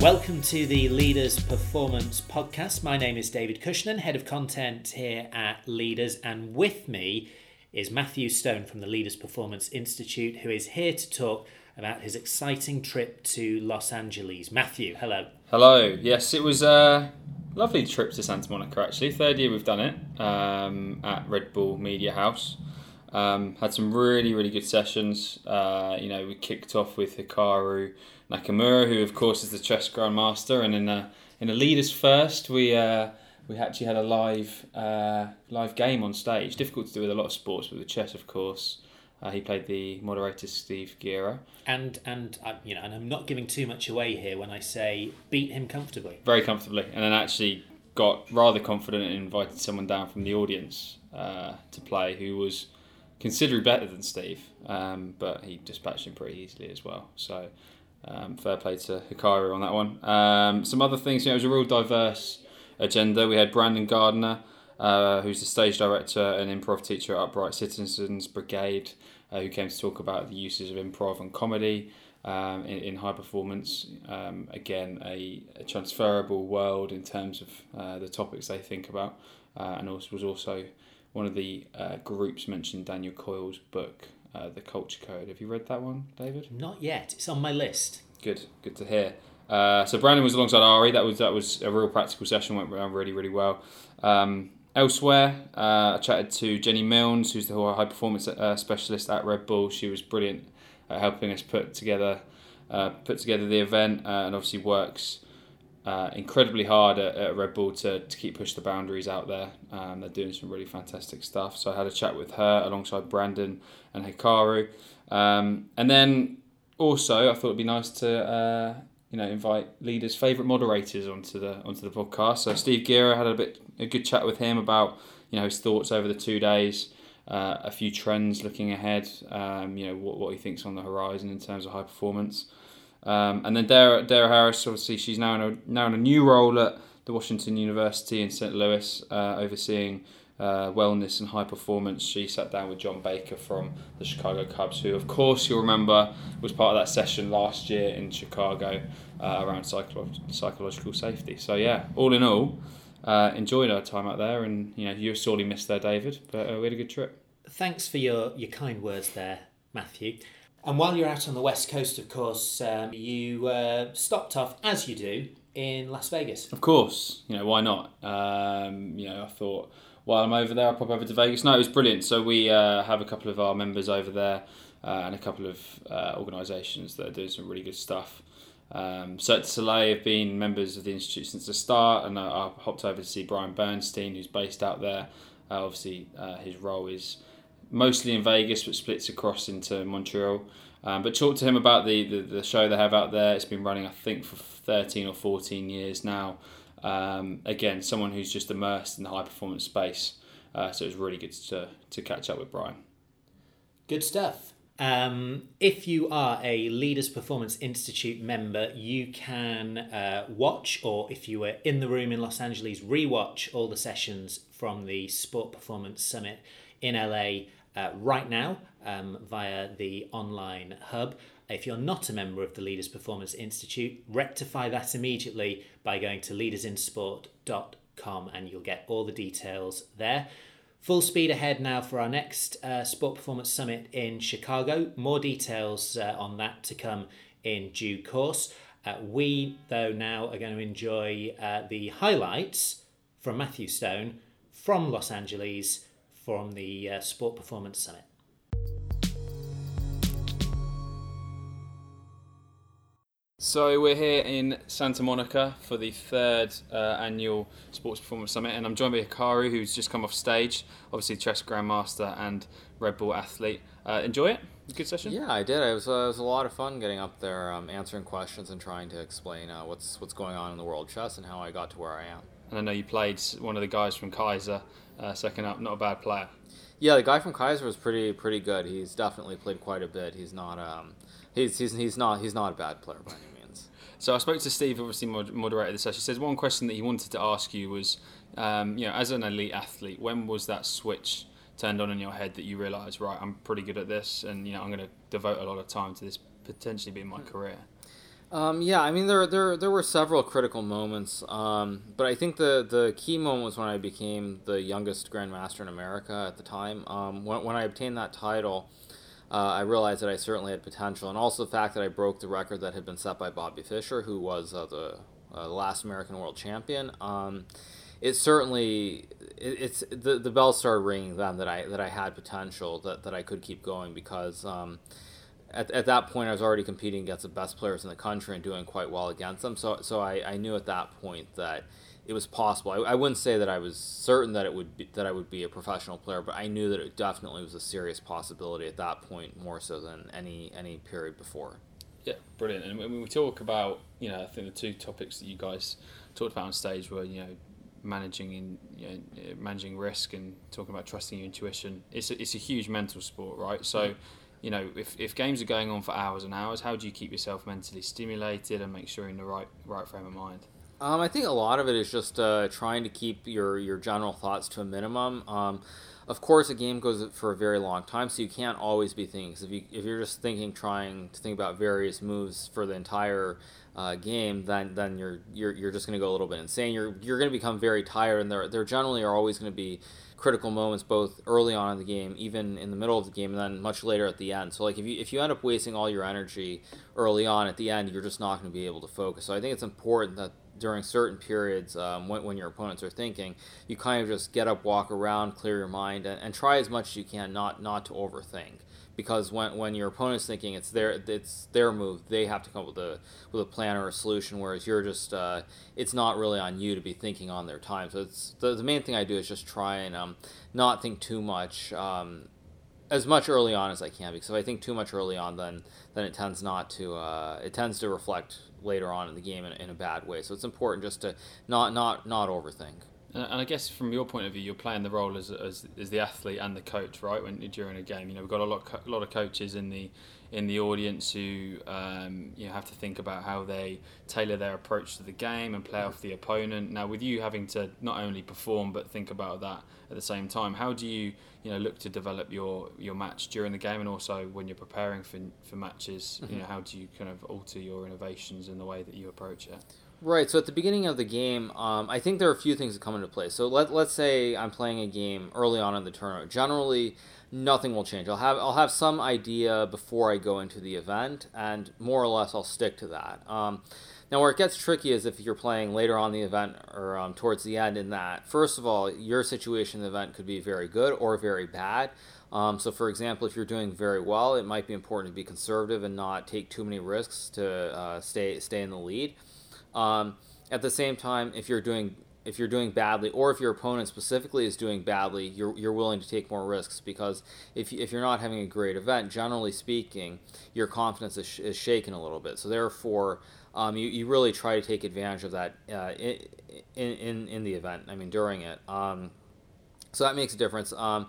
Welcome to the Leaders Performance Podcast. My name is David Cushnan, Head of Content here at Leaders, and with me is Matthew Stone from the Leaders Performance Institute, who is here to talk about his exciting trip to Los Angeles. Matthew, hello. Hello. Yes, it was a lovely trip to Santa Monica. Actually, third year we've done it um, at Red Bull Media House. Um, had some really really good sessions. Uh, you know, we kicked off with Hikaru Nakamura, who of course is the chess grandmaster, and in a in a leaders first, we uh, we actually had a live uh, live game on stage. Difficult to do with a lot of sports, but with chess, of course. Uh, he played the moderator Steve Gira. And and uh, you know, and I'm not giving too much away here when I say beat him comfortably. Very comfortably, and then actually got rather confident and invited someone down from the audience uh, to play who was considerably better than Steve, um, but he dispatched him pretty easily as well. So um, fair play to Hikaru on that one. Um, some other things, you know, it was a real diverse agenda. We had Brandon Gardner, uh, who's the stage director and improv teacher at Upright Citizens Brigade, uh, who came to talk about the uses of improv and comedy. Um, in, in, high performance. Um, again, a, a, transferable world in terms of uh, the topics they think about, uh, and also was also one of the uh, groups mentioned Daniel Coyle's book, uh, The Culture Code. Have you read that one, David? Not yet. It's on my list. Good, good to hear. Uh, so Brandon was alongside Ari. That was that was a real practical session. Went really really well. Um, elsewhere, uh, I chatted to Jenny Milnes, who's the high performance uh, specialist at Red Bull. She was brilliant at helping us put together uh, put together the event, uh, and obviously works uh, incredibly hard at, at, Red Bull to, to keep push the boundaries out there. Um, they're doing some really fantastic stuff. So I had a chat with her alongside Brandon and Hikaru. Um, and then also, I thought it'd be nice to uh, you know invite leaders' favourite moderators onto the onto the podcast. So Steve Gira had a bit a good chat with him about you know his thoughts over the two days. Uh, a few trends looking ahead, um, you know what, what he thinks on the horizon in terms of high performance, um, and then Dara, Dara Harris, obviously, she's now in a now in a new role at the Washington University in St. Louis, uh, overseeing uh, wellness and high performance. She sat down with John Baker from the Chicago Cubs, who, of course, you'll remember was part of that session last year in Chicago uh, around psycholo- psychological safety. So yeah, all in all, uh, enjoyed our time out there, and you know you sorely missed there, David, but uh, we had a good trip. Thanks for your your kind words there, Matthew. And while you're out on the west coast, of course, um, you uh, stopped off as you do in Las Vegas. Of course, you know why not? Um, you know, I thought while I'm over there, I'll pop over to Vegas. No, it was brilliant. So we uh, have a couple of our members over there uh, and a couple of uh, organisations that are doing some really good stuff. Um, Cirque du Soleil have been members of the institute since the start, and I, I hopped over to see Brian Bernstein, who's based out there. Uh, obviously, uh, his role is mostly in Vegas, but splits across into Montreal. Um, but talk to him about the, the, the, show they have out there. It's been running, I think, for 13 or 14 years now. Um, again, someone who's just immersed in the high performance space. Uh, so it was really good to, to catch up with Brian. Good stuff. Um, if you are a Leaders Performance Institute member, you can uh, watch, or if you were in the room in Los Angeles, rewatch all the sessions from the Sport Performance Summit in LA uh, right now um, via the online hub. If you're not a member of the Leaders Performance Institute, rectify that immediately by going to leadersinsport.com and you'll get all the details there. Full speed ahead now for our next uh, Sport Performance Summit in Chicago. More details uh, on that to come in due course. Uh, we, though, now are going to enjoy uh, the highlights from Matthew Stone from Los Angeles from the uh, Sport Performance Summit. So we're here in Santa Monica for the third uh, annual Sports Performance Summit, and I'm joined by Hikaru, who's just come off stage. Obviously, chess grandmaster and Red Bull athlete. Uh, enjoy it. Good session. Yeah, I did. It was, uh, it was a lot of fun getting up there, um, answering questions, and trying to explain uh, what's what's going on in the world of chess and how I got to where I am. And I know you played one of the guys from Kaiser uh, second up. Not a bad player. Yeah, the guy from Kaiser was pretty pretty good. He's definitely played quite a bit. He's not um, he's, he's he's not he's not a bad player by any means. So I spoke to Steve, obviously moderated the session. He says one question that he wanted to ask you was, um, you know, as an elite athlete, when was that switch turned on in your head that you realised, right, I'm pretty good at this, and you know, I'm going to devote a lot of time to this, potentially being my career. Um, yeah, I mean there there there were several critical moments, um, but I think the the key moment was when I became the youngest grandmaster in America at the time. Um, when when I obtained that title, uh, I realized that I certainly had potential, and also the fact that I broke the record that had been set by Bobby Fischer, who was uh, the uh, last American world champion. Um, it certainly it, it's the the bell started ringing then that I that I had potential that, that I could keep going because. At, at that point, I was already competing against the best players in the country and doing quite well against them. So, so I, I knew at that point that it was possible. I, I wouldn't say that I was certain that it would be, that I would be a professional player, but I knew that it definitely was a serious possibility at that point, more so than any any period before. Yeah, brilliant. And when we talk about, you know, I think the two topics that you guys talked about on stage were, you know, managing in you know, managing risk and talking about trusting your intuition. It's a, it's a huge mental sport, right? So you know, if, if games are going on for hours and hours, how do you keep yourself mentally stimulated and make sure you're in the right right frame of mind? Um, I think a lot of it is just uh, trying to keep your, your general thoughts to a minimum. Um, of course, a game goes for a very long time, so you can't always be thinking. Cause if you if you're just thinking, trying to think about various moves for the entire uh, game, then then you're you're, you're just going to go a little bit insane. You're you're going to become very tired, and there there generally are always going to be critical moments both early on in the game, even in the middle of the game, and then much later at the end. So like if you if you end up wasting all your energy early on at the end, you're just not going to be able to focus. So I think it's important that during certain periods um, when, when your opponents are thinking, you kind of just get up, walk around, clear your mind, and, and try as much as you can not not to overthink because when, when your opponent's thinking it's their it's their move, they have to come up with a with a plan or a solution. Whereas you're just uh, it's not really on you to be thinking on their time. So it's the, the main thing I do is just try and um, not think too much. Um, as much early on as I can because if I think too much early on, then then it tends not to uh, it tends to reflect later on in the game in, in a bad way. So it's important just to not not not overthink. And, I guess from your point of view, you're playing the role as, as, as the athlete and the coach, right? When during a game, you know, we've got a lot a lot of coaches in the in the audience who um, you know, have to think about how they tailor their approach to the game and play off the opponent. Now, with you having to not only perform but think about that at the same time, how do you you know look to develop your, your match during the game and also when you're preparing for for matches? Mm-hmm. You know, how do you kind of alter your innovations in the way that you approach it? Right. So at the beginning of the game, um, I think there are a few things that come into play. So let let's say I'm playing a game early on in the tournament. Generally, nothing will change. I'll have I'll have some idea before I go into the event, and more or less I'll stick to that. Um, now, where it gets tricky is if you're playing later on the event or um, towards the end. In that, first of all, your situation in the event could be very good or very bad. Um, so, for example, if you're doing very well, it might be important to be conservative and not take too many risks to uh, stay stay in the lead. Um, at the same time, if you're doing if you're doing badly, or if your opponent specifically is doing badly, you're, you're willing to take more risks because if, if you're not having a great event, generally speaking, your confidence is, sh- is shaken a little bit. So therefore, um, you, you really try to take advantage of that uh, in, in, in the event. I mean, during it. Um, so that makes a difference. Um,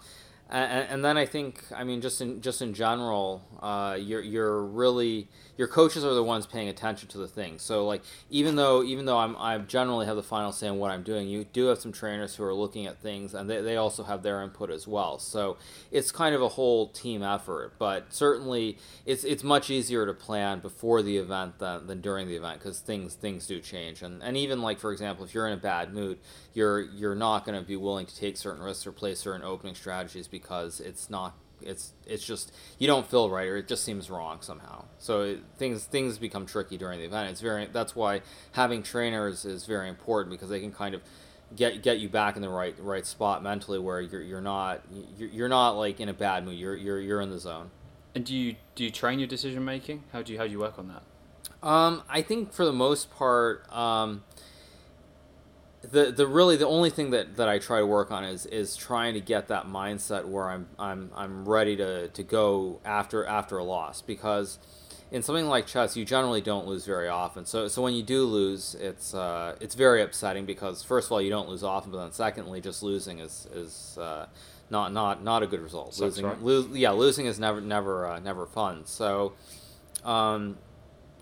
and, and, then I think, I mean, just in just in general, uh, you're you're really your coaches are the ones paying attention to the things. So like even though even though I'm I generally have the final say on what I'm doing, you do have some trainers who are looking at things and they, they also have their input as well. So it's kind of a whole team effort. But certainly it's it's much easier to plan before the event than, than during the event because things things do change. And and even like for example, if you're in a bad mood, you're you're not going to be willing to take certain risks or play certain opening strategies because it's not it's it's just you don't feel right or it just seems wrong somehow. So it, things things become tricky during the event. It's very that's why having trainers is very important because they can kind of get get you back in the right right spot mentally where you're you're not you're, you're not like in a bad mood. You're you're you're in the zone. And do you do you train your decision making? How do you how do you work on that? Um, I think for the most part, um, the the really the only thing that, that I try to work on is is trying to get that mindset where I'm I'm I'm ready to, to go after after a loss. Because in something like chess you generally don't lose very often. So so when you do lose it's uh, it's very upsetting because first of all you don't lose often but then secondly just losing is is uh, not not not a good result. Losing right? lo- yeah losing is never never uh, never fun. So um,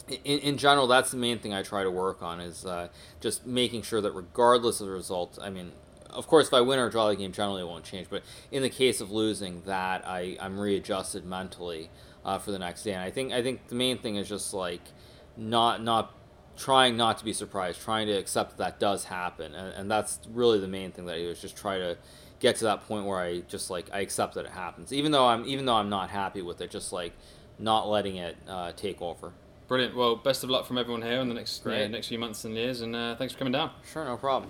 in, in general, that's the main thing I try to work on is uh, just making sure that regardless of the result, I mean, of course, if I win or draw the game, generally it won't change. But in the case of losing, that I I'm readjusted mentally uh, for the next day. And I think I think the main thing is just like not not trying not to be surprised, trying to accept that, that does happen, and, and that's really the main thing that he was just try to get to that point where I just like I accept that it happens, even though I'm even though I'm not happy with it, just like not letting it uh, take over. Brilliant. Well, best of luck from everyone here in the next uh, next few months and years, and uh, thanks for coming down. Sure, no problem.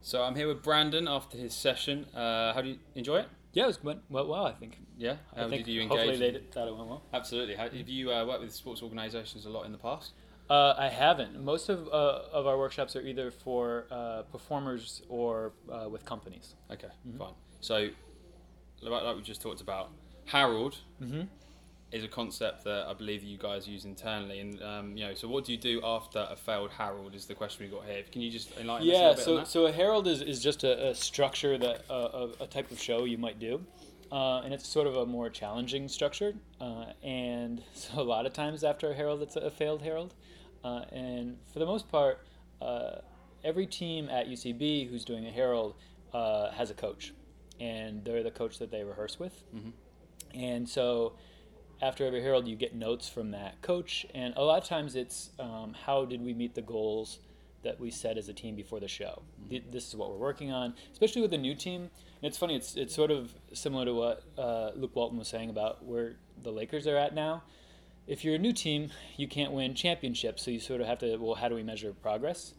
So I'm here with Brandon after his session. Uh, how do you enjoy it? Yeah, it was, went, went well, I think. Yeah, how did you engage? Hopefully, they thought it went well. Absolutely. How, have you uh, worked with sports organisations a lot in the past? Uh, I haven't. Most of, uh, of our workshops are either for uh, performers or uh, with companies. Okay, mm-hmm. fine. So, like, like we just talked about, Harold mm-hmm is a concept that I believe you guys use internally. And um, you know, so what do you do after a failed Harold? Is the question we got here. Can you just enlighten yeah, us a so so a Harold is, is just a, a structure that uh, a, a, type of show you might do. Uh, and it's sort of a more challenging structure, uh, and so a lot of times after a Harold, it's a, failed Harold, uh, and for the most part, uh, every team at UCB who's doing a Harold uh, has a coach, and they're the coach that they rehearse with, mm-hmm. And so after every Harold, you get notes from that coach, and a lot of times it's um, how did we meet the goals that we set as a team before the show. Mm-hmm. This is what we're working on, especially with a new team. And it's funny; it's it's sort of similar to what uh, Luke Walton was saying about where the Lakers are at now. If you're a new team, you can't win championships, so you sort of have to. Well, how do we measure progress?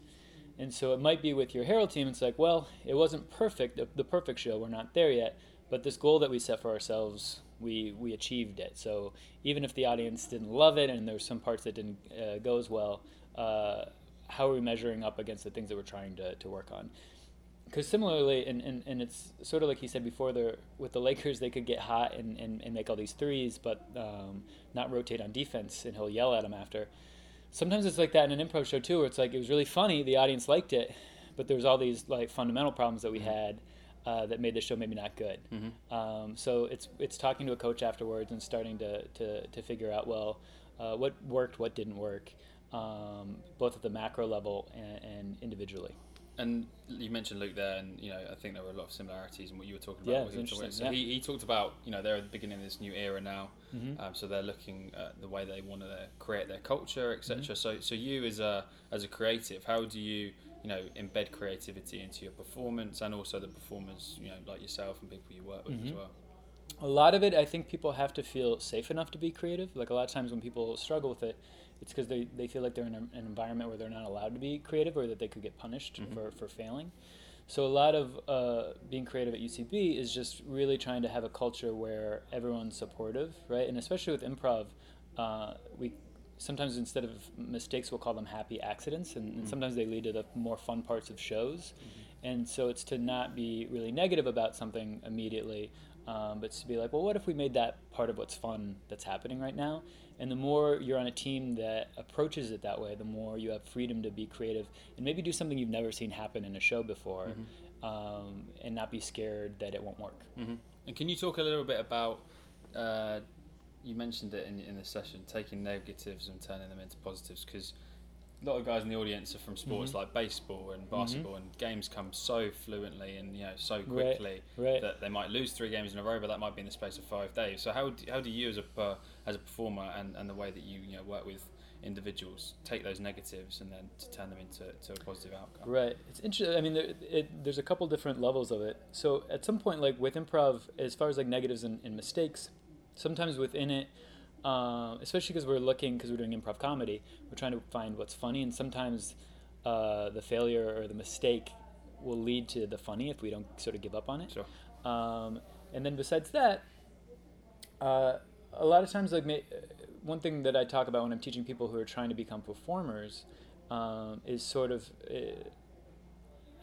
And so it might be with your Harold team. It's like, well, it wasn't perfect, the perfect show. We're not there yet, but this goal that we set for ourselves we we achieved it. So even if the audience didn't love it and there were some parts that didn't uh, go as well, uh, how are we measuring up against the things that we're trying to, to work on? Because similarly, and, and, and it's sort of like he said before, there with the Lakers, they could get hot and, and, and make all these threes, but um, not rotate on defense, and he'll yell at them after. Sometimes it's like that in an improv show too, where it's like it was really funny, the audience liked it, but there's all these like fundamental problems that we mm-hmm. had uh, that made the show maybe not good. Mm-hmm. Um, so it's it's talking to a coach afterwards and starting to to, to figure out well uh, what worked, what didn't work, um, both at the macro level and, and, individually. And you mentioned Luke there, and you know I think there were a lot of similarities in what you were talking about. Yeah, interesting. So yeah. he, he talked about you know they're at the beginning of this new era now, mm-hmm. um, so they're looking at the way they want to create their culture, etc. Mm-hmm. So so you as a as a creative, how do you you know embed creativity into your performance and also the performers you know like yourself and people you work with mm-hmm. as well a lot of it i think people have to feel safe enough to be creative like a lot of times when people struggle with it it's because they, they feel like they're in a, an environment where they're not allowed to be creative or that they could get punished mm-hmm. for, for failing so a lot of uh, being creative at ucb is just really trying to have a culture where everyone's supportive right and especially with improv uh, we sometimes instead of mistakes, we'll call them happy accidents, and, and mm-hmm. sometimes they lead to the more fun parts of shows. Mm-hmm. And so it's to not be really negative about something immediately, um, but to be like, well, what if we made that part of what's fun that's happening right now? And the more you're on a team that approaches it that way, the more you have freedom to be creative and maybe do something you've never seen happen in a show before, mm-hmm. um, and not be scared that it won't work. Mm-hmm. And can you talk a little bit about uh, you mentioned it in, in the session, taking negatives and turning them into positives because a lot of guys in the audience are from sports mm-hmm. like baseball and mm-hmm. basketball, mm-hmm. and games come so fluently and you know so quickly right, right. that they might lose three games in a row, but that might be in the space of five days. So how do, how do you as a uh, as a performer and, and the way that you you know work with individuals take those negatives and then to turn them into to a positive outcome? Right. It's interesting. I mean, there, it, there's a couple different levels of it. So at some point, like with improv, as far as like negatives and, and mistakes sometimes within it, uh, especially because we're looking because we're doing improv comedy, we're trying to find what's funny, and sometimes uh, the failure or the mistake will lead to the funny if we don't sort of give up on it. Sure. Um, and then besides that, uh, a lot of times, like one thing that I talk about when I'm teaching people who are trying to become performers um, is sort of uh,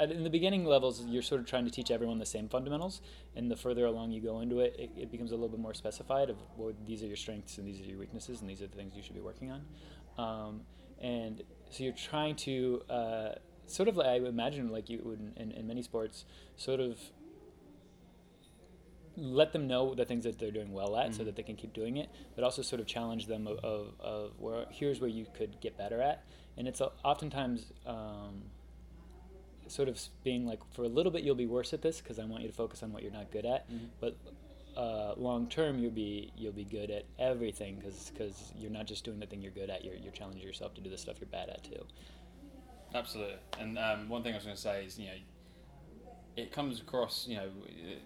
at, in the beginning levels, you're sort of trying to teach everyone the same fundamentals, and the further along you go into it, it, it becomes a little bit more specified of well, these are your strengths and these are your weaknesses and these are the things you should be working on. Um, and so you're trying to uh, sort of like I imagine like you would in, in, in many sports, sort of let them know the things that they're doing well at mm-hmm. so that they can keep doing it, but also sort of challenge them of, of, of where here's where you could get better at. And it's oftentimes um, sort of being like, for a little bit, you'll be worse at this because I want you to focus on what you're not good at. Mm-hmm. But uh, long term you'll be you'll be good at everything because you're not just doing the thing you're good at. You're you're challenging yourself to do the stuff you're bad at too. Absolutely. And um, one thing I was going to say is, you know, it comes across, you know,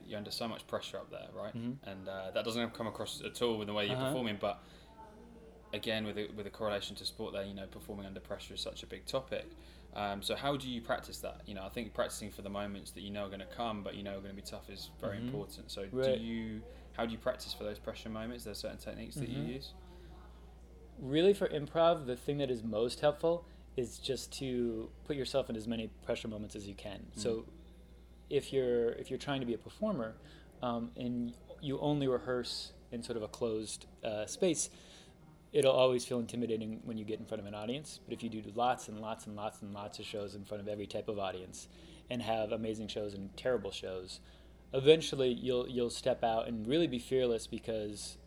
you're under so much pressure up there, right? Mm-hmm. And uh, that doesn't come across at all with the way you're Uh-huh. performing. But again, with a, with a correlation to sport, there, you know, performing under pressure is such a big topic. Um, so how do you practice that? You know, I think practicing for the moments that you know are going to come, but you know are going to be tough, is very Mhm. important. So Right. do you? How do you practice for those pressure moments? There's certain techniques that Mhm. you use. really for improv the thing that is most helpful is just to put yourself in as many pressure moments as you can so if you're if you're trying to be a performer um, and you only rehearse in sort of a closed uh, space it'll always feel intimidating when you get in front of an audience but if you do lots and lots and lots and lots of shows in front of every type of audience and have amazing shows and terrible shows eventually you'll you'll step out and really be fearless because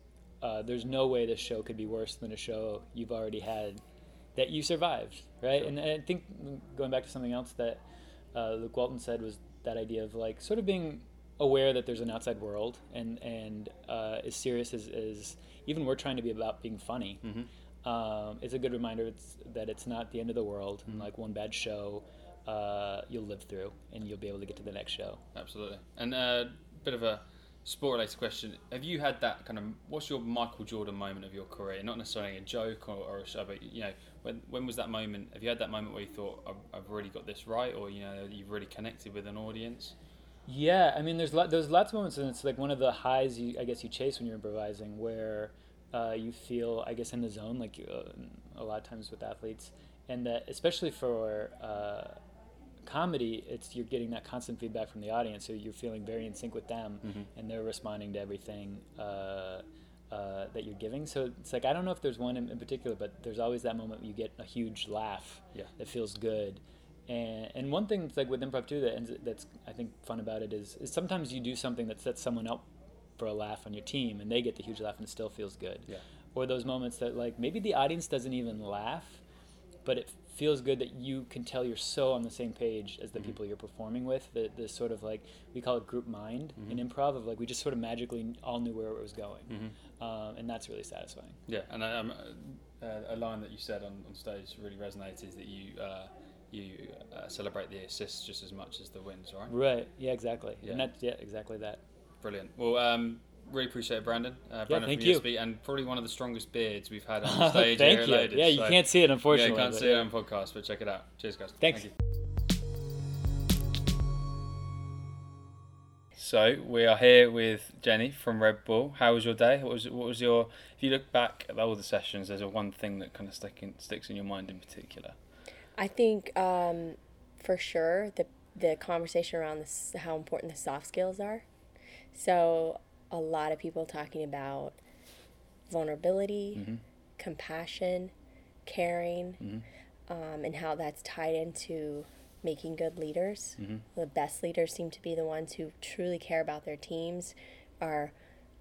uh, there's no way this show could be worse than a show you've already had that you survived, right? And, and I think going back to something else that uh, Luke Walton said was that idea of like sort of being aware that there's an outside world and and uh, as serious as, as even we're trying to be about being funny. Mm-hmm. Um, it's a good reminder it's, that it's not the end of the world and like one bad show uh, you'll live through and you'll be able to get to the next show. Absolutely. And a uh, bit of a sport related question. Have you had that kind of what's your Michael Jordan moment of your career? Not necessarily a joke or, or a show, but you know, when when was that moment? Have you had that moment where you thought I've, I've really got this right, or you know, you've really connected with an audience? Yeah, I mean, there's lo- there's lots of moments, and it's like one of the highs you I guess you chase when you're improvising, where uh, you feel I guess in the zone, like uh, a lot of times with athletes, and that especially for uh, comedy, it's you're getting that constant feedback from the audience, so you're feeling very in sync with them, Mhm. and they're responding to everything. Uh, uh, that you're giving, so it's like I don't know if there's one in, in particular, but there's always that moment you get a huge laugh Yeah. that feels good, and and one thing that's like with improv too that ends, that's I think fun about it is, is sometimes you do something that sets someone up for a laugh on your team and they get the huge laugh and it still feels good. Yeah. Or those moments that like maybe the audience doesn't even laugh, but it feels good that you can tell you're so on the same page as the Mhm. people you're performing with. The the sort of like we call it group mind Mhm. in improv of like we just sort of magically all knew where it was going, Mm-hmm. um, and that's really satisfying. Yeah, and um, uh, a line that you said on, on stage really resonated is that you uh, you uh, celebrate the assists just as much as the wins, right? Right. Yeah. Exactly. Yeah. And that's yeah exactly that. Brilliant. Well, um, really appreciate it, Brandon. Uh, Brandon thank from you. And probably one of the strongest beards we've had on stage Thank here you. Yeah, you so- can't see it Yeah, unfortunately. you can't see it on podcast, but check it out. Cheers, guys. Thanks. Thank you. So we are here with Jenny from Red Bull. How was your day? What was what was your? If you look back at all the sessions, there's a one thing that kind of stick in, sticks in your mind in particular. I think um, for sure the the conversation around this how important the soft skills are. So a lot of people talking about vulnerability, Mhm. compassion, caring, Mhm. um, and how that's tied into making good leaders. Mhm. The best leaders seem to be the ones who truly care about their teams, are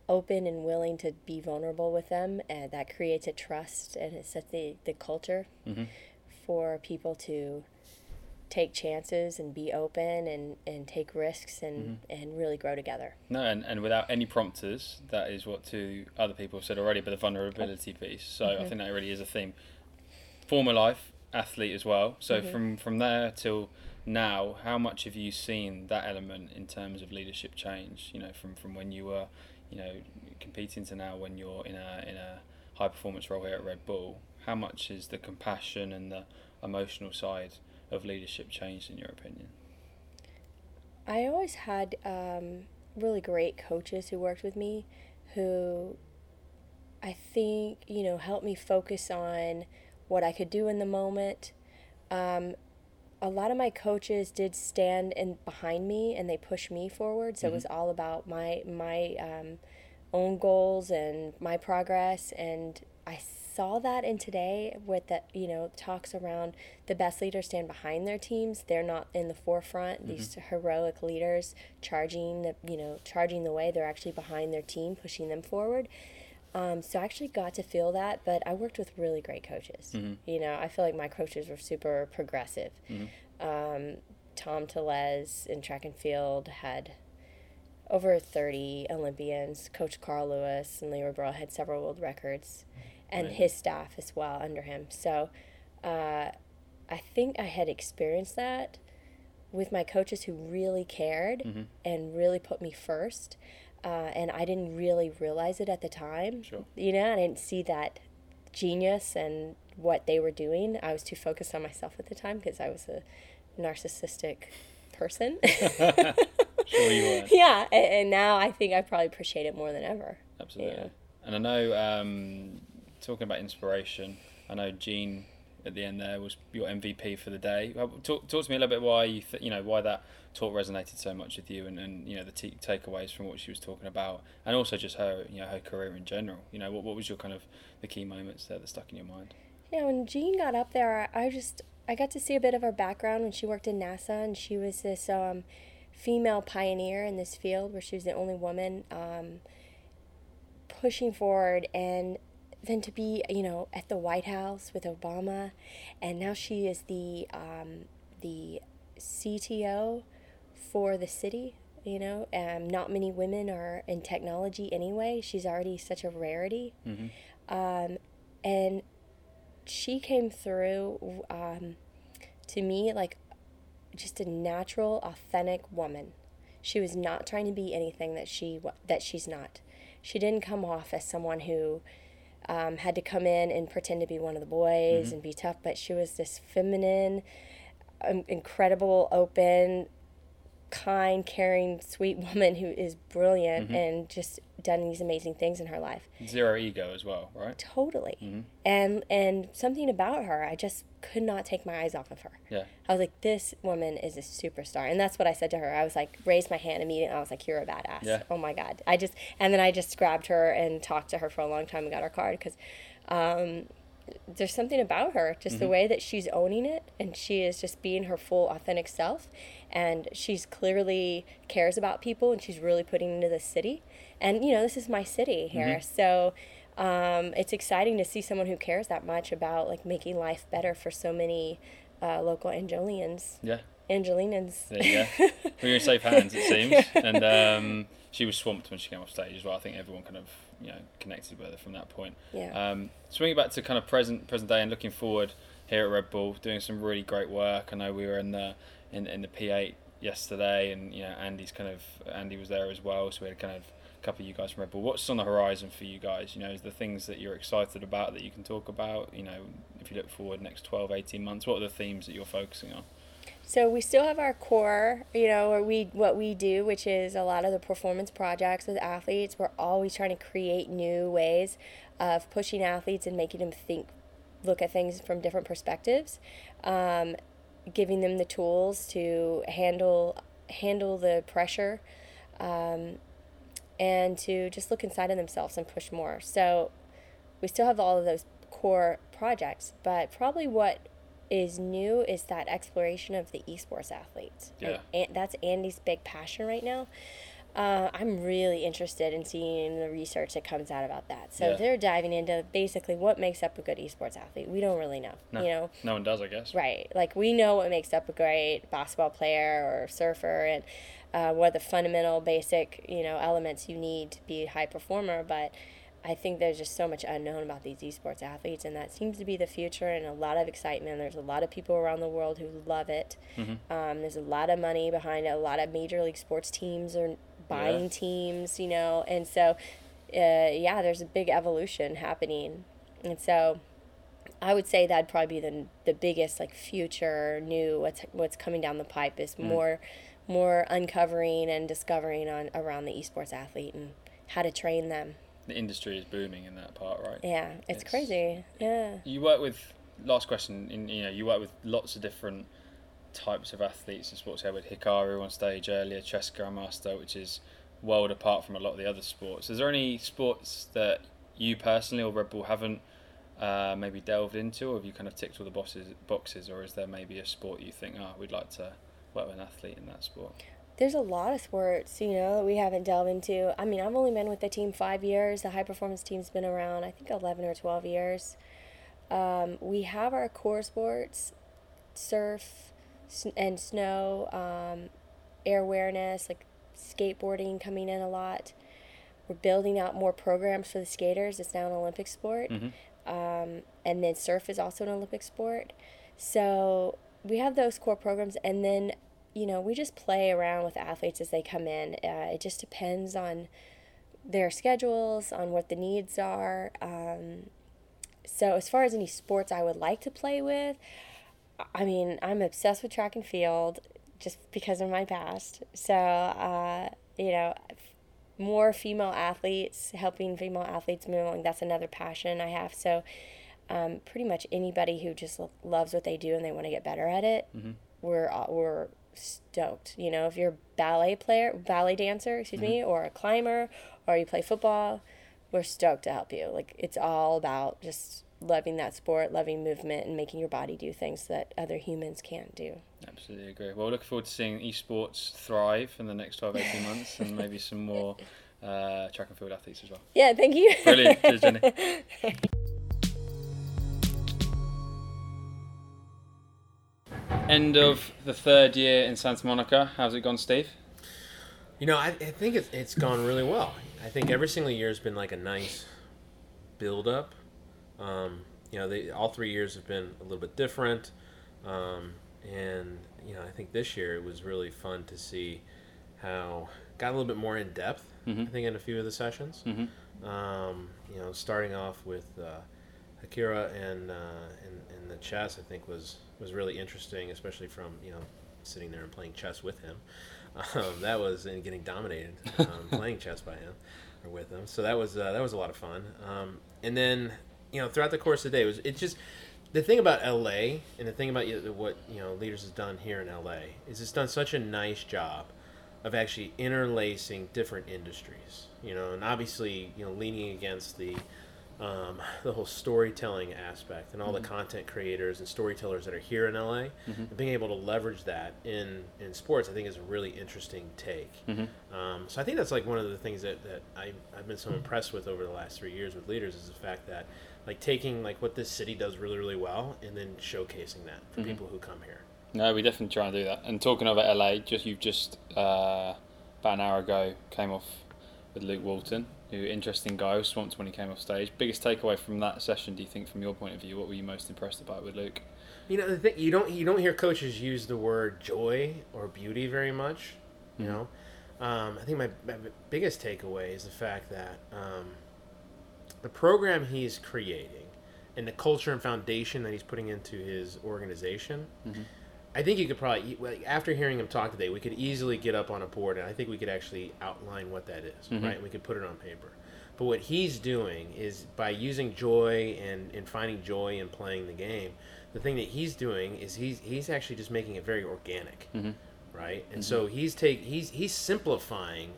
open and willing to be vulnerable with them, and that creates a trust and it sets the, the culture Mhm. For people to take chances and be open and, and take risks and, mm-hmm. and really grow together. No, and, and without any prompters, that is what two other people have said already, but the vulnerability piece. So I mm-hmm. think that really is a theme. Former life, athlete as well. So mm-hmm. from, from there till now, how much have you seen that element in terms of leadership change? You know, from, from when you were, you know, competing to now when you're in a in a high performance role here at Red Bull. How much is the compassion and the emotional side of leadership changed in your opinion? I always had um, really great coaches who worked with me who I think, you know, helped me focus on what I could do in the moment. Um, a lot of my coaches did stand in behind me and they pushed me forward. So it was all about my my um, own goals and my progress. And I saw that in today with the you know talks around the best leaders stand behind their teams. They're not in the forefront. These heroic leaders charging the you know charging the way. They're actually behind their team, pushing them forward. Um, so I actually got to feel that, but I worked with really great coaches. You know, I feel like my coaches were super progressive. Um, Tom Tellez in track and field had over 30 Olympians. Coach Carl Lewis and Leroy Burrell had several world records, and his staff as well under him. So uh, I think I had experienced that with my coaches who really cared Mm-hmm. and really put me first. Uh, and I didn't really realize it at the time. Sure. You know, I didn't see that genius and what they were doing. I was too focused on myself at the time because I was a narcissistic person. Sure you were. yeah, and, and now I think I probably appreciate it more than ever. Absolutely. Yeah. And I know, um, talking about inspiration, I know Gene at the end there was your MVP for the day. Talk, talk to me a little bit why you th- you know why that talk resonated so much with you, and, and you know the t- takeaways from what she was talking about, and also just her you know her career in general. You know what what was your kind of the key moments there that stuck in your mind? Yeah, when Jean got up there, I just I got to see a bit of her background when she worked in NASA, and she was this um, female pioneer in this field where she was the only woman um, pushing forward, and then to be you know at the White House with Obama, and now she is the um, the CTO for the city. You know, um, not many women are in technology anyway. She's already such a rarity. Um, and she came through um, to me like just a natural, authentic woman. She was not trying to be anything that she wa- that she's not. She didn't come off as someone who um, had to come in and pretend to be one of the boys and be tough, but she was this feminine, um, incredible, open, kind, caring, sweet woman who is brilliant and just done these amazing things in her life. Zero ego as well, right? Totally. And and something about her, I just could not take my eyes off of her. Yeah. I was like, this woman is a superstar. And that's what I said to her. I was like, raised my hand immediately. I was like, you're a badass. Yeah. Oh my God. I just, and then I just grabbed her and talked to her for a long time and got her card because um, there's something about her, just the way that she's owning it and she is just being her full authentic self. And she's clearly cares about people and she's really putting into the city. And, you know, this is my city here. So, um, it's exciting to see someone who cares that much about like making life better for so many uh, local Angelians. Yeah. Angelinans. There you go. We're in safe hands, it seems. And um, she was swamped when she came off stage as well. I think everyone kind of you know connected with her from that point. Yeah. Um, swinging back to kind of present present day and looking forward here at Red Bull, doing some really great work. I know we were in the in, in the P8 yesterday, and you know Andy's kind of Andy was there as well. So we had kind of couple of you guys from Red Bull. What's on the horizon for you guys? You know, is the things that you're excited about that you can talk about? You know, if you look forward next 12, 18 months, what are the themes that you're focusing on? So we still have our core, you know, where we what we do, which is a lot of the performance projects with athletes. We're always trying to create new ways of pushing athletes and making them think, look at things from different perspectives, um, giving them the tools to handle handle the pressure, um, and to just look inside of themselves and push more. So we still have all of those core projects, but probably what is new is that exploration of the esports athletes. Yeah. And, that's Andy's big passion right now. Uh, I'm really interested in seeing the research that comes out about that. So Yeah. they're diving into basically what makes up a good esports athlete. We don't really know. No, You know, no one does, I guess. Right. Like we know what makes up a great basketball player or surfer and uh, what are the fundamental basic, you know, elements you need to be a high performer, but I think there's just so much unknown about these esports athletes and that seems to be the future and a lot of excitement. There's a lot of people around the world who love it. Um, there's a lot of money behind it. A lot of major league sports teams are buying Yeah. teams, you know, and so uh, yeah, there's a big evolution happening. And so I would say that'd probably be the the biggest like future new what's what's coming down the pipe is more more uncovering and discovering on around the esports athlete and how to train them. The industry is booming in that part, right? Yeah, it's, It's- crazy. Yeah. You work with last question. In you know, you work with lots of different types of athletes in sports. Here with Hikaru on stage earlier, chess grandmaster, which is world apart from a lot of the other sports. Is there any sports that you personally or Red Bull haven't uh, maybe delved into, or have you kind of ticked all the boxes, boxes, or is there maybe a sport you think, oh, we'd like to work with an athlete in that sport? There's a lot of sports, you know, that we haven't delved into. I mean, I've only been with the team five years. The high performance team's been around, I think, 11 or 12 years. Um, we have our core sports surf and snow, um, air awareness, like skateboarding coming in a lot. We're building out more programs for the skaters. It's now an Olympic sport. Um, and then surf is also an Olympic sport. So we have those core programs, and then you know we just play around with athletes as they come in. Uh, it just depends on their schedules, on what the needs are. Um, so as far as any sports I would like to play with, I mean I'm obsessed with track and field, just because of my past. So uh, you know. More female athletes, helping female athletes move along. That's another passion I have. So, um, pretty much anybody who just lo- loves what they do and they want to get better at it, we're uh, we're stoked. You know, if you're a ballet player, ballet dancer, excuse me, or a climber, or you play football, we're stoked to help you. Like it's all about just loving that sport, loving movement, and making your body do things that other humans can't do. Absolutely agree. Well, looking forward to seeing esports thrive in the next 12, 18 months and maybe some more uh, track and field athletes as well. Yeah, thank you. Brilliant. Cheers, Jenny. End of the third year in Santa Monica. How's it gone, Steve? You know, I, I think it's, it's gone really well. I think every single year has been like a nice build up. Um, you know, they, all three years have been a little bit different. Um, and, you know, I think this year it was really fun to see how got a little bit more in depth, I think, in a few of the sessions. Um, you know, starting off with uh, Akira and, uh, and, and the chess, I think was, was really interesting, especially from, you know, sitting there and playing chess with him. Um, that was and getting dominated um, playing chess by him or with him. So that was uh, that was a lot of fun. Um, and then you know throughout the course of the day, it was it just the thing about LA and the thing about you know, what you know leaders has done here in LA is it's done such a nice job of actually interlacing different industries. You know, and obviously you know leaning against the um, the whole storytelling aspect and all the content creators and storytellers that are here in LA, and being able to leverage that in, in sports, I think is a really interesting take. Um, so I think that's like one of the things that, that I, I've been so impressed with over the last three years with leaders is the fact that like taking like what this city does really really well and then showcasing that for people who come here. No, we definitely try and do that. And talking about LA, just you've just uh, about an hour ago came off with Luke Walton, who interesting guy, was swamped when he came off stage. Biggest takeaway from that session, do you think, from your point of view? What were you most impressed about with Luke? You know the thing you don't you don't hear coaches use the word joy or beauty very much. You know, um, I think my, my biggest takeaway is the fact that um, the program he's creating and the culture and foundation that he's putting into his organization. Mm-hmm. I think you could probably after hearing him talk today, we could easily get up on a board and I think we could actually outline what that is, mm-hmm. right? And we could put it on paper. But what he's doing is by using joy and, and finding joy in playing the game, the thing that he's doing is he's he's actually just making it very organic, mm-hmm. right? And so he's take he's he's simplifying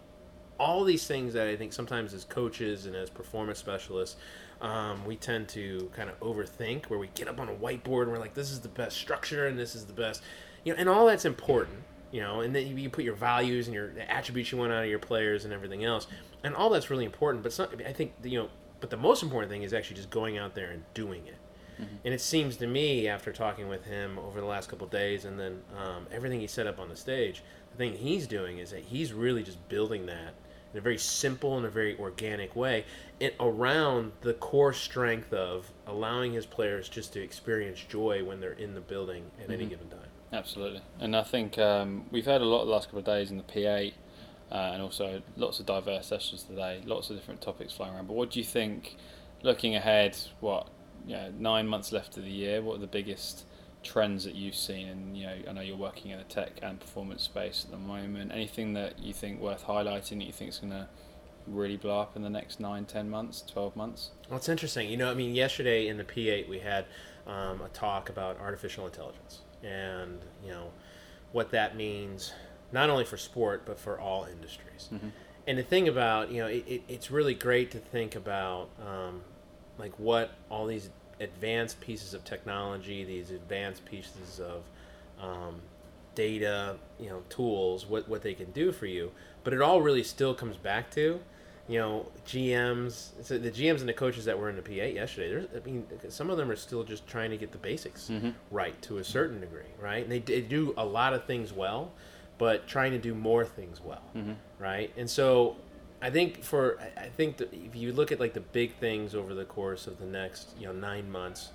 all these things that I think sometimes as coaches and as performance specialists, um, we tend to kind of overthink where we get up on a whiteboard and we're like, this is the best structure and this is the best, you know, and all that's important, you know, and then you, you put your values and your the attributes you want out of your players and everything else, and all that's really important. But some, I think you know, but the most important thing is actually just going out there and doing it. And it seems to me, after talking with him over the last couple of days, and then um, everything he set up on the stage, the thing he's doing is that he's really just building that in a very simple and a very organic way, and around the core strength of allowing his players just to experience joy when they're in the building at any given time. Absolutely. And I think um, we've had a lot the last couple of days in the P8 uh, and also lots of diverse sessions today, lots of different topics flying around. But what do you think, looking ahead, what, you know, nine months left of the year, what are the biggest trends that you've seen? And, you know, I know you're working in the tech and performance space at the moment. Anything that you think worth highlighting that you think is going to really blow up in the next nine, ten months, 12 months? Well, it's interesting. You know, I mean, yesterday in the P8 we had um, a talk about artificial intelligence and you know what that means not only for sport but for all industries. And the thing about you know, it, it, it's really great to think about um, like what all these advanced pieces of technology, these advanced pieces of um, data, you know, tools, what what they can do for you. But it all really still comes back to you know, GMs, so the GMs and the coaches that were in the P8 yesterday, there's, I mean, some of them are still just trying to get the basics right to a certain degree, right? And they, they do a lot of things well, but trying to do more things well, Mhm. right? And so, I think for I think that if you look at like the big things over the course of the next you know nine months,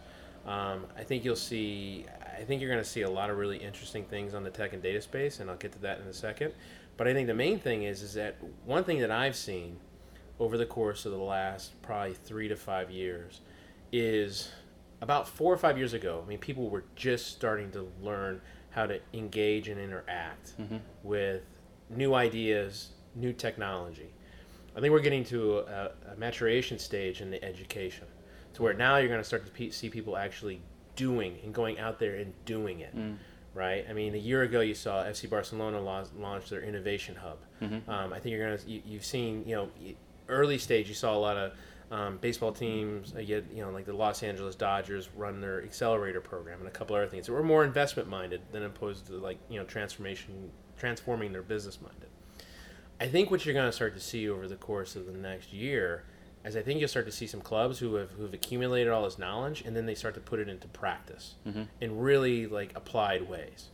um, I think you'll see. I think you're going to see a lot of really interesting things on the tech and data space, and I'll get to that in a second. But I think the main thing is is that one thing that I've seen over the course of the last probably three to five years is about four or five years ago. I mean, people were just starting to learn how to engage and interact with new ideas, new technology. I think we're getting to a, a maturation stage in the education, to where now you're going to start to pe- see people actually doing and going out there and doing it. Right. I mean, a year ago you saw FC Barcelona launch, launch their innovation hub. Um, I think you're gonna you, you've seen you know early stage you saw a lot of um, baseball teams. Uh, you, you know like the Los Angeles Dodgers run their accelerator program and a couple other things that were more investment minded than opposed to like you know transformation transforming their business minded. I think what you're going to start to see over the course of the next year is I think you'll start to see some clubs who have who've accumulated all this knowledge and then they start to put it into practice in really like applied ways,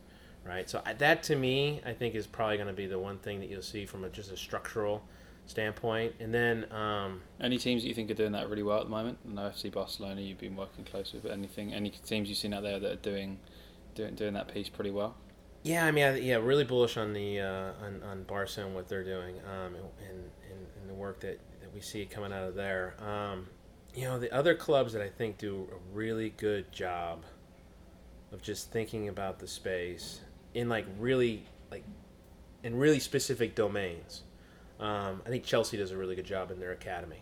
right? So that to me, I think is probably going to be the one thing that you'll see from a, just a structural standpoint. And then um, Any teams that you think are doing that really well at the moment? I know FC Barcelona you've been working close with, but anything, any teams you've seen out there that are doing, doing, doing that piece pretty well? Yeah, I mean, I, yeah, really bullish on the uh, on on Barca and what they're doing, um, and, and and the work that, that we see coming out of there. Um, you know, the other clubs that I think do a really good job of just thinking about the space in like really like in really specific domains. Um, I think Chelsea does a really good job in their academy.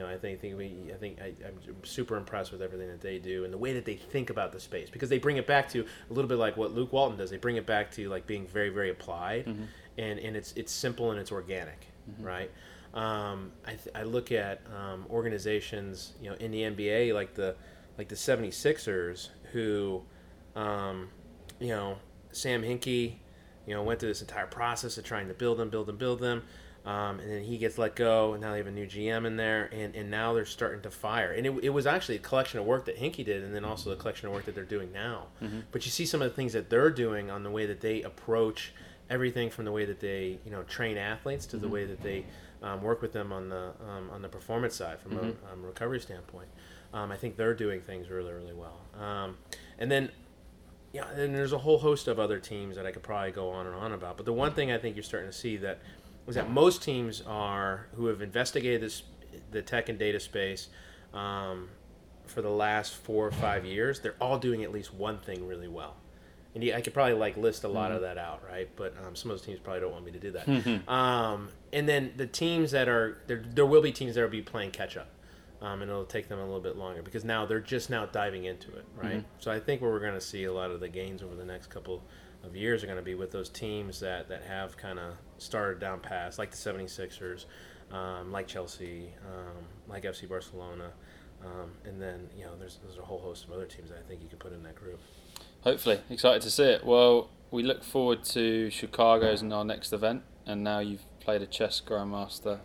You know, I think, think we, I think I, I'm super impressed with everything that they do and the way that they think about the space because they bring it back to a little bit like what Luke Walton does. They bring it back to like being very, very applied, and and it's it's simple and it's organic, right? Um, I, th- I look at um, organizations, you know, in the NBA like the like the 76ers who, um, you know, Sam Hinkie, you know, went through this entire process of trying to build them, build them, build them. Um, and then he gets let go, and now they have a new GM in there, and, and now they're starting to fire. And it, it was actually a collection of work that Hinkie did, and then also a collection of work that they're doing now. But you see some of the things that they're doing on the way that they approach everything from the way that they, you know, train athletes to the way that they um, work with them on the um, on the performance side from a um, recovery standpoint. Um, I think they're doing things really, really well. Um, and then yeah, and there's a whole host of other teams that I could probably go on and on about. But the one thing I think you're starting to see that is that most teams are who have investigated this, the tech and data space, um, for the last four or five years. They're all doing at least one thing really well. And I could probably like list a lot of that out, right? But um, some of those teams probably don't want me to do that. um, and then the teams that are there, there will be teams that will be playing catch up um, and it'll take them a little bit longer because now they're just now diving into it, right? So I think where we're going to see a lot of the gains over the next couple of years are going to be with those teams that, that have kind of started down past, like the 76ers, um, like Chelsea, um, like FC Barcelona, um, and then you know there's there's a whole host of other teams that I think you could put in that group. Hopefully, excited to see it. Well, we look forward to Chicago's in our next event, and now you've played a chess grandmaster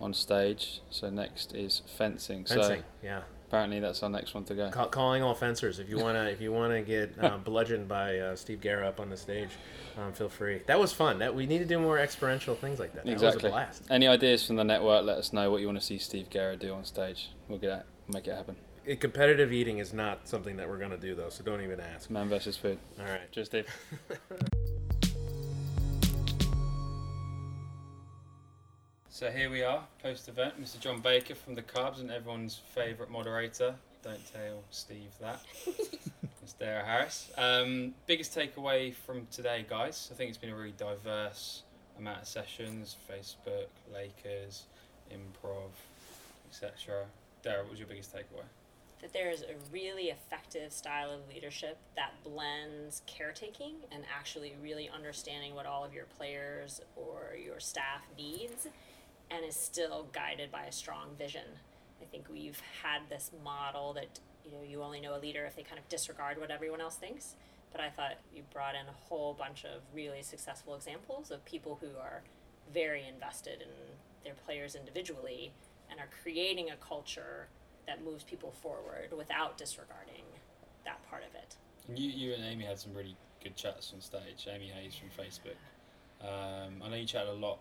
on stage. So next is fencing. Fencing, So yeah. Apparently that's our next one to go. Call, calling all fencers. If you wanna, if you wanna get uh, bludgeoned by uh, Steve Guerra up on the stage, um, feel free. That was fun. That we need to do more experiential things like that. That Exactly. was a blast. Any ideas from the network? Let us know what you want to see Steve Guerra do on stage. We'll get it, make it happen. Uh, Competitive eating is not something that we're gonna do though, so don't even ask. Man versus food. All right. Cheers, Steve. So here we are, post event. Mr. John Baker from the Cubs and everyone's favourite moderator. Don't tell Steve that. it's Dara Harris. Um, biggest takeaway from today, guys. I think it's been a really diverse amount of sessions Facebook, Lakers, improv, etc. Dara, what was your biggest takeaway? that there is a really effective style of leadership that blends caretaking and actually really understanding what all of your players or your staff needs and is still guided by a strong vision. I think we've had this model that you know you only know a leader if they kind of disregard what everyone else thinks. But I thought you brought in a whole bunch of really successful examples of people who are very invested in their players individually and are creating a culture that moves people forward without disregarding that part of it. You, you and Amy had some really good chats on stage. Amy Hayes from Facebook. Um, I know you chatted a lot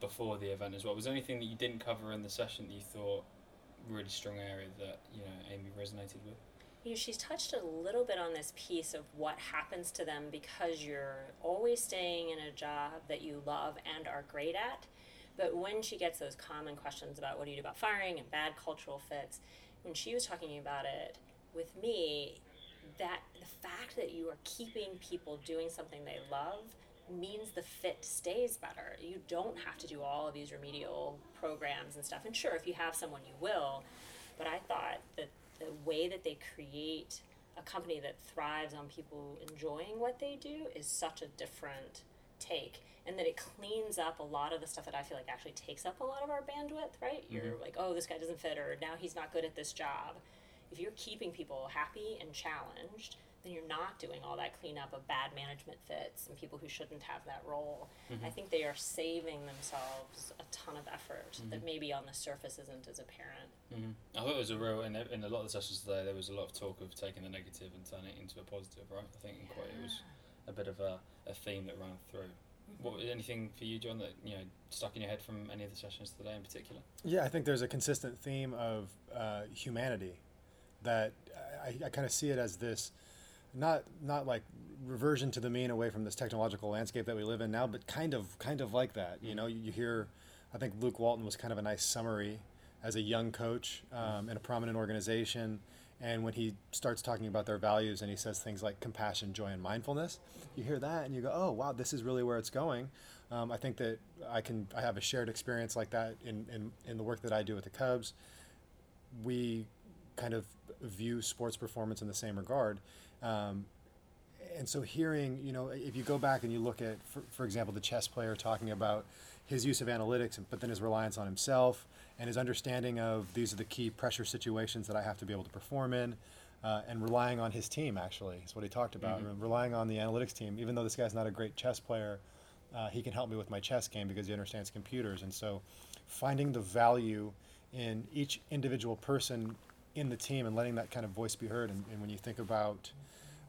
before the event as well. Was there anything that you didn't cover in the session that you thought really strong area that you know Amy resonated with? You know, she's touched a little bit on this piece of what happens to them because you're always staying in a job that you love and are great at. But when she gets those common questions about what do you do about firing and bad cultural fits, when she was talking about it with me, that the fact that you are keeping people doing something they love means the fit stays better. You don't have to do all of these remedial programs and stuff. And sure, if you have someone, you will. But I thought that the way that they create a company that thrives on people enjoying what they do is such a different take. And that it cleans up a lot of the stuff that I feel like actually takes up a lot of our bandwidth, right? You're mm-hmm. like, oh, this guy doesn't fit, or now he's not good at this job. If you're keeping people happy and challenged, then you're not doing all that cleanup of bad management fits and people who shouldn't have that role. I think they are saving themselves a ton of effort that maybe on the surface isn't as apparent. Mm-hmm. I thought it was a real in, in a lot of the sessions today. There was a lot of talk of taking the negative and turning it into a positive, right? I think in quite it was a bit of a, a theme that ran through. What anything for you, John, that you know stuck in your head from any of the sessions today in particular? Yeah, I think there's a consistent theme of uh, humanity that I, I kind of see it as this not not like reversion to the mean away from this technological landscape that we live in now, but kind of kind of like that. You know, you, you hear, I think Luke Walton was kind of a nice summary as a young coach um, in a prominent organization. And when he starts talking about their values and he says things like compassion, joy, and mindfulness, you hear that and you go, oh, wow, this is really where it's going. Um, I think that I can I have a shared experience like that in, in, in the work that I do with the Cubs. We kind of view sports performance in the same regard. Um, and so hearing, you know, if you go back and you look at, for, for example, the chess player talking about his use of analytics, but then his reliance on himself and his understanding of these are the key pressure situations that I have to be able to perform in, uh, and relying on his team, actually, is what he talked about. Relying on the analytics team. Even though this guy's not a great chess player, uh, he can help me with my chess game because he understands computers. And so finding the value in each individual person in the team and letting that kind of voice be heard. And, and when you think about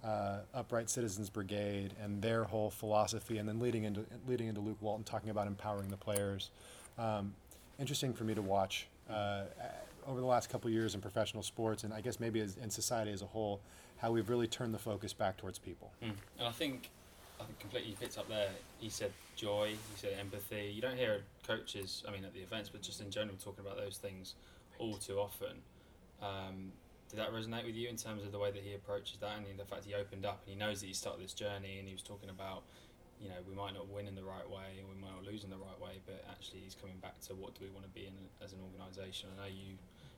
uh, Upright Citizens Brigade and their whole philosophy, and then leading into leading into Luke Walton talking about empowering the players, um, interesting for me to watch uh, over the last couple of years in professional sports, and I guess maybe as, in society as a whole, how we've really turned the focus back towards people. Mm. And I think I think completely picked up there. He said joy, he said empathy. You don't hear coaches, I mean, at the events, but just in general, talking about those things all too often. Um, did that resonate with you in terms of the way that he approaches that and the fact he opened up and he knows that he started this journey and he was talking about, you know, we might not win in the right way and we might not lose in the right way, but actually he's coming back to what do we want to be in as an organisation. I know you,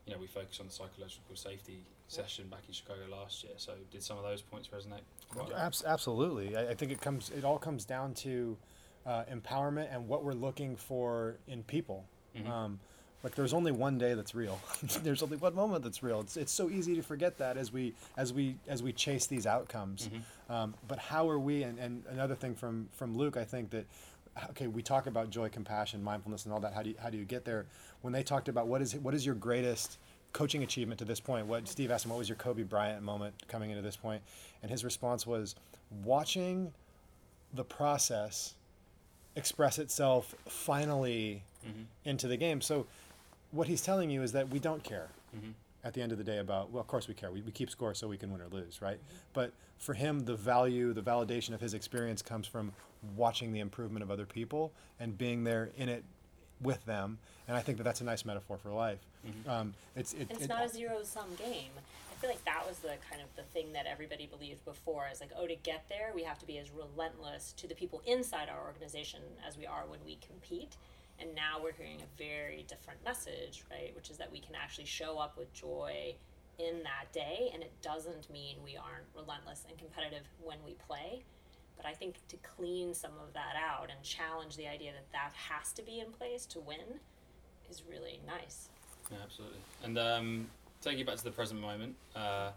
you know, we focused on the psychological safety session back in Chicago last year. So did some of those points resonate? Quite? Abs- absolutely. I, I think it comes. It all comes down to uh, empowerment and what we're looking for in people. Um, like there's only one day that's real. there's only one moment that's real. It's, it's so easy to forget that as we as we as we chase these outcomes. Um, but how are we? And, and another thing from from Luke, I think that okay, we talk about joy, compassion, mindfulness, and all that. How do you, how do you get there? When they talked about what is what is your greatest coaching achievement to this point? What Steve asked him, what was your Kobe Bryant moment coming into this point? And his response was watching the process express itself finally into the game. So what he's telling you is that we don't care at the end of the day about well of course we care. We, we keep score so we can win or lose right? But for him the value the validation of his experience comes from watching the improvement of other people and being there in it with them. And i think that that's a nice metaphor for life. Um, it's it, And it's it- not a zero sum game. I feel like that was the kind of the thing that everybody believed before is like, oh, to get there, we have to be as relentless to the people inside our organization as we are when we compete. And now we're hearing a very different message, right? Which is that we can actually show up with joy in that day, and it doesn't mean we aren't relentless and competitive when we play. But I think to clean some of that out and challenge the idea that that has to be in place to win is really nice. Yeah, absolutely. And um, taking you back to the present moment, uh,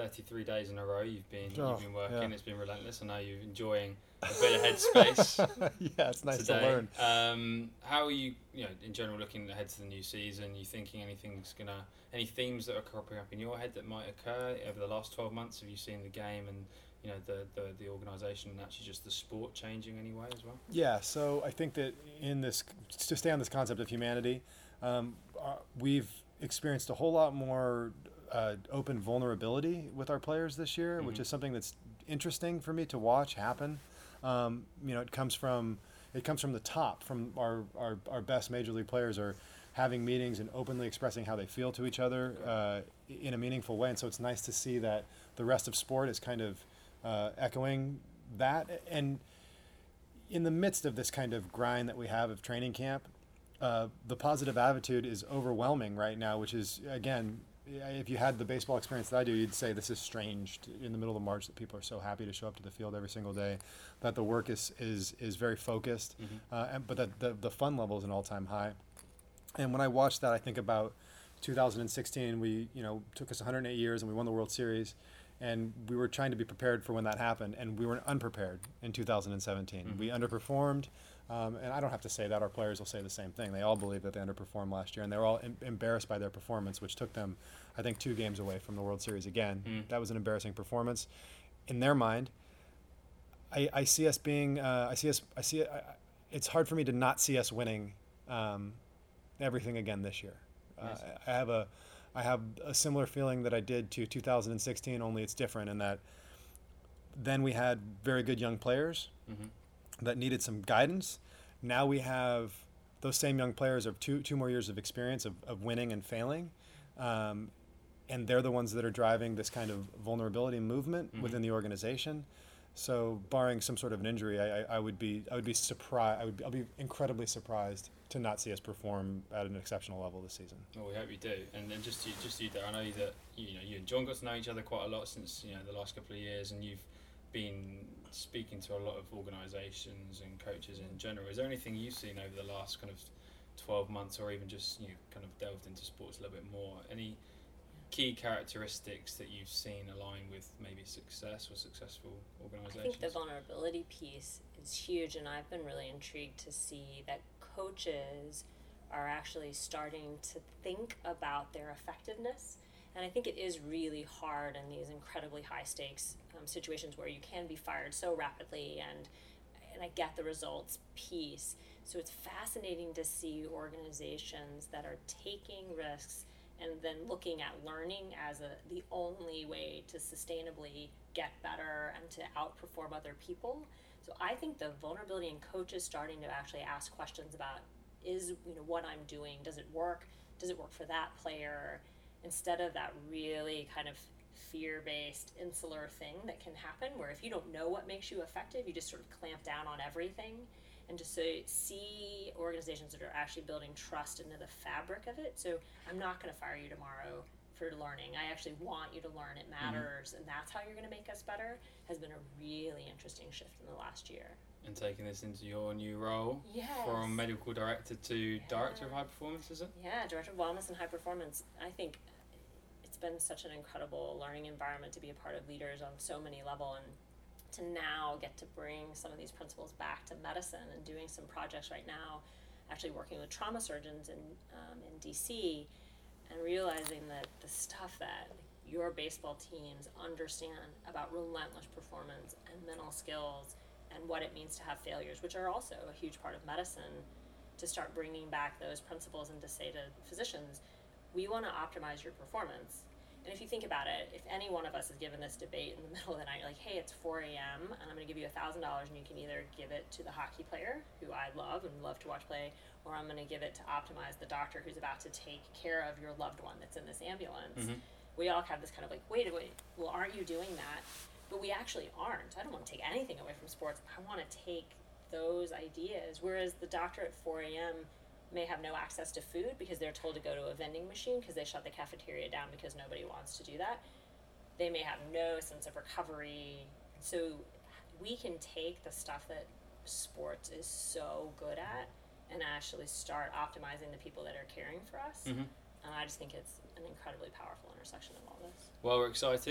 33 days in a row you've been Oh, you've been working. yeah. It's been relentless. I know you're enjoying a bit of headspace yeah it's nice today. to learn Um, how are you, you know, in general, looking ahead to the new season? You thinking anything's gonna, any themes that are cropping up in your head that might occur over the last 12 months? Have you seen the game and you know the the, the organisation and actually just the sport changing anyway as well? Yeah, so I think that in this, to stay on this concept of humanity, um, uh, we've experienced a whole lot more uh, open vulnerability with our players this year, which Mhm. is something that's interesting for me to watch happen. Um, you know, it comes from it comes from the top, from our, our, our best major league players are having meetings and openly expressing how they feel to each other uh, in a meaningful way. And so it's nice to see that the rest of sport is kind of uh, echoing that. And in the midst of this kind of grind that we have of training camp, uh, the positive attitude is overwhelming right now, which is, again, if you had the baseball experience that I do, you'd say this is strange to- in the middle of March that people are so happy to show up to the field every single day, that the work is, is, is very focused, uh, and, but that the, the fun level is an all time high. And when I watch that, I think about 2016. We, you know, took us 108 years and we won the World Series, and we were trying to be prepared for when that happened, and we were unprepared in 2017. We underperformed, um, and I don't have to say that. Our players will say the same thing. They all believe that they underperformed last year, and they were all em- embarrassed by their performance, which took them, I think, two games away from the World Series again. Mm. That was an embarrassing performance. In their mind, I, I see us being, uh, I see us, I see it. I, it's hard for me to not see us winning um, everything again this year. Uh, Nice. I have a, I have a similar feeling that I did to 2016, only it's different in that then we had very good young players Mhm. That needed some guidance. Now we have those same young players of two two more years of experience of, of winning and failing. Um, and they're the ones that are driving this kind of vulnerability movement Mhm. within the organization. So, barring some sort of an injury, I, I, I would be I would be surprised. I would be, I'll be incredibly surprised to not see us perform at an exceptional level this season. Well, we hope you do. And then just you, just you, there, I know that you know you and John got to know each other quite a lot since you know the last couple of years, and you've been speaking to a lot of organisations and coaches in general. Is there anything you've seen over the last kind of twelve months, or even just you know, kind of delved into sports a little bit more? Any key characteristics that you've seen align with maybe success or successful organisations? I think the vulnerability piece is huge, and I've been really intrigued to see that coaches are actually starting to think about their effectiveness. And I think it is really hard in these incredibly high stakes um, situations where you can be fired so rapidly, and and I get the results piece. So it's fascinating to see organizations that are taking risks and then looking at learning as a, the only way to sustainably get better and to outperform other people. So I think the vulnerability in coaches starting to actually ask questions about is you know what I'm doing does it work does it work for that player instead of that really kind of fear-based insular thing that can happen where if you don't know what makes you effective you just sort of clamp down on everything and just so see organizations that are actually building trust into the fabric of it. So I'm not going to fire you tomorrow for learning. I actually want you to learn. It mm-hmm. matters, and that's how you're going to make us better. Has been a really interesting shift in the last year. and taking this into your new role Yes. from medical director to director of high performance, is it? Yeah, director of wellness and high performance. I think it's been such an incredible learning environment to be a part of leaders on so many level and to now get to bring some of these principles back to medicine and doing some projects right now, actually working with trauma surgeons in um, in DC, and realizing that the stuff that your baseball teams understand about relentless performance and mental skills and what it means to have failures, which are also a huge part of medicine, to start bringing back those principles and to say to physicians, we want to optimize your performance. And if you think about it, if any one of us is given this debate in the middle of the night, like, hey, it's 4 a.m., and I'm going to give you $1,000, and you can either give it to the hockey player, who I love and love to watch play, or I'm going to give it to optimize the doctor who's about to take care of your loved one that's in this ambulance. Mm-hmm. We all have this kind of like, wait, wait, well, aren't you doing that? But we actually aren't. I don't want to take anything away from sports. I want to take those ideas. Whereas the doctor at 4 a.m. may have no access to food because they're told to go to a vending machine because they shut the cafeteria down because nobody wants to do that. They may have no sense of recovery. So we can take the stuff that sports is so good at and actually start optimizing the people that are caring for us. Mhm. And I just think it's an incredibly powerful intersection of all this. Well, we're excited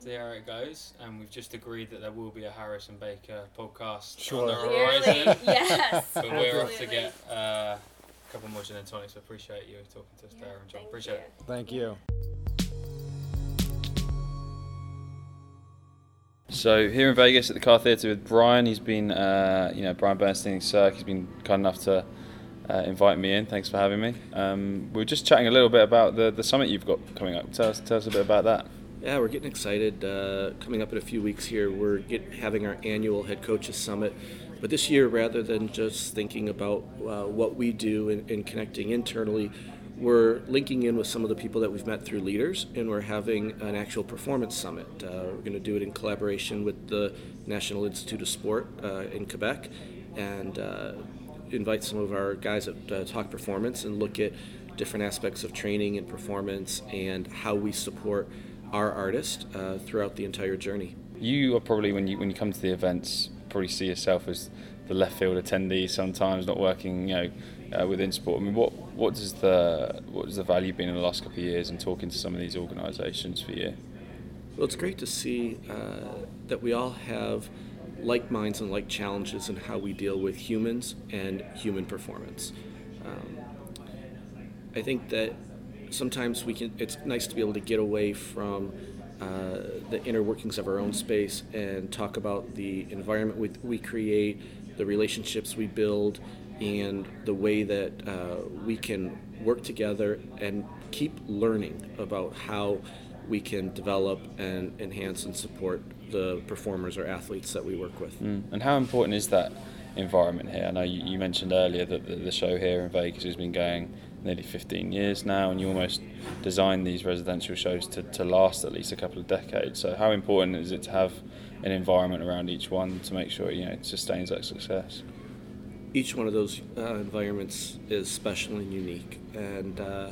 to hear how it goes, and we've just agreed that there will be a Harrison Baker podcast Sure. on the Clearly, horizon. yes. but we're off to get uh, a couple more gin and tonics. So appreciate you talking to us, Yeah, Darren and John. Appreciate you. it. Thank you. So here in Vegas at the KÀ Theatre with Brian, he's been, uh, you know, Brian Bernstein, Cirque. He's been kind enough to uh, invite me in. Thanks for having me. Um, we are just chatting a little bit about the, the summit you've got coming up. Tell us, tell us a bit about that. Yeah, we're getting excited. Uh, coming up in a few weeks here, we're get, having our annual head coaches summit. But this year, rather than just thinking about uh, what we do and, and connecting internally, we're linking in with some of the people that we've met through leaders, and we're having an actual performance summit. Uh, we're going to do it in collaboration with the National Institute of Sport uh, in Quebec, and uh, invite some of our guys at uh, Talk Performance and look at different aspects of training and performance and how we support our artists uh, throughout the entire journey. You are probably when you when you come to the events, probably see yourself as the left field attendee sometimes, not working, you know, uh, within sport. I mean, what what does the what does the value been in the last couple of years and talking to some of these organisations for you? Well, it's great to see uh, that we all have like minds and like challenges in how we deal with humans and human performance. Um, I think that sometimes we can. It's nice to be able to get away from uh, the inner workings of our own space and talk about the environment we, we create, the relationships we build, and the way that uh, we can work together and keep learning about how we can develop and enhance and support the performers or athletes that we work with. Mm. And how important is that environment here? I know you, you mentioned earlier that the, the, show here in Vegas has been going nearly 15 years now, and you almost designed these residential shows to, to last at least a couple of decades. So, how important is it to have an environment around each one to make sure you know it sustains that success? Each one of those uh, environments is special and unique, and uh,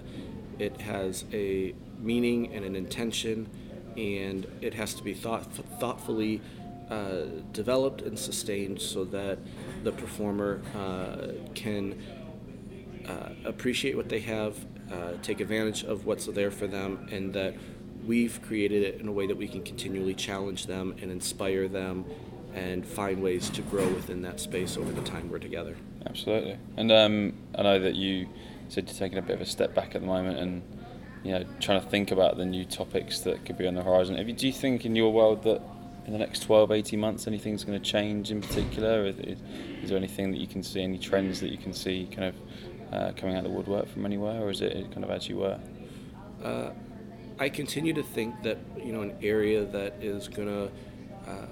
it has a meaning and an intention, and it has to be thought, thoughtfully uh, developed and sustained so that the performer uh, can uh, appreciate what they have, uh, take advantage of what's there for them, and that we've created it in a way that we can continually challenge them and inspire them and find ways to grow within that space over the time we're together. Absolutely. And um, I know that you said you're taking a bit of a step back at the moment and you know trying to think about the new topics that could be on the horizon. Do you think in your world that in the next 12, 18 months anything's going to change in particular? Is, is, there anything that you can see, any trends that you can see kind of uh, coming out of the woodwork from anywhere, or is it kind of as you were? Uh, I continue to think that you know an area that is going to uh,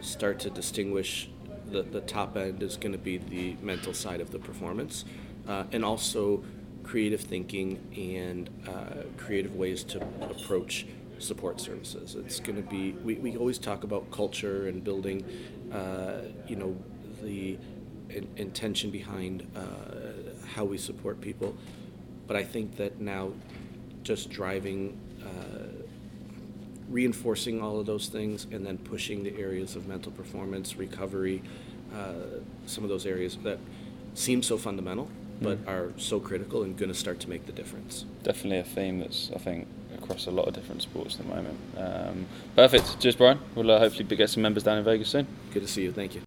start to distinguish the, the top end is going to be the mental side of the performance, uh, and also creative thinking and uh, creative ways to approach support services. It's going to be we, we always talk about culture and building, uh, you know, the intention behind uh, how we support people. But I think that now, just driving, uh, reinforcing all of those things, and then pushing the areas of mental performance, recovery, uh, some of those areas that seem so fundamental, but mm. are so critical and going to start to make the difference. Definitely a theme that's I think across a lot of different sports at the moment. Um, perfect. Cheers, Brian. We'll uh, hopefully get some members down in Vegas soon. Good to see you. Thank you.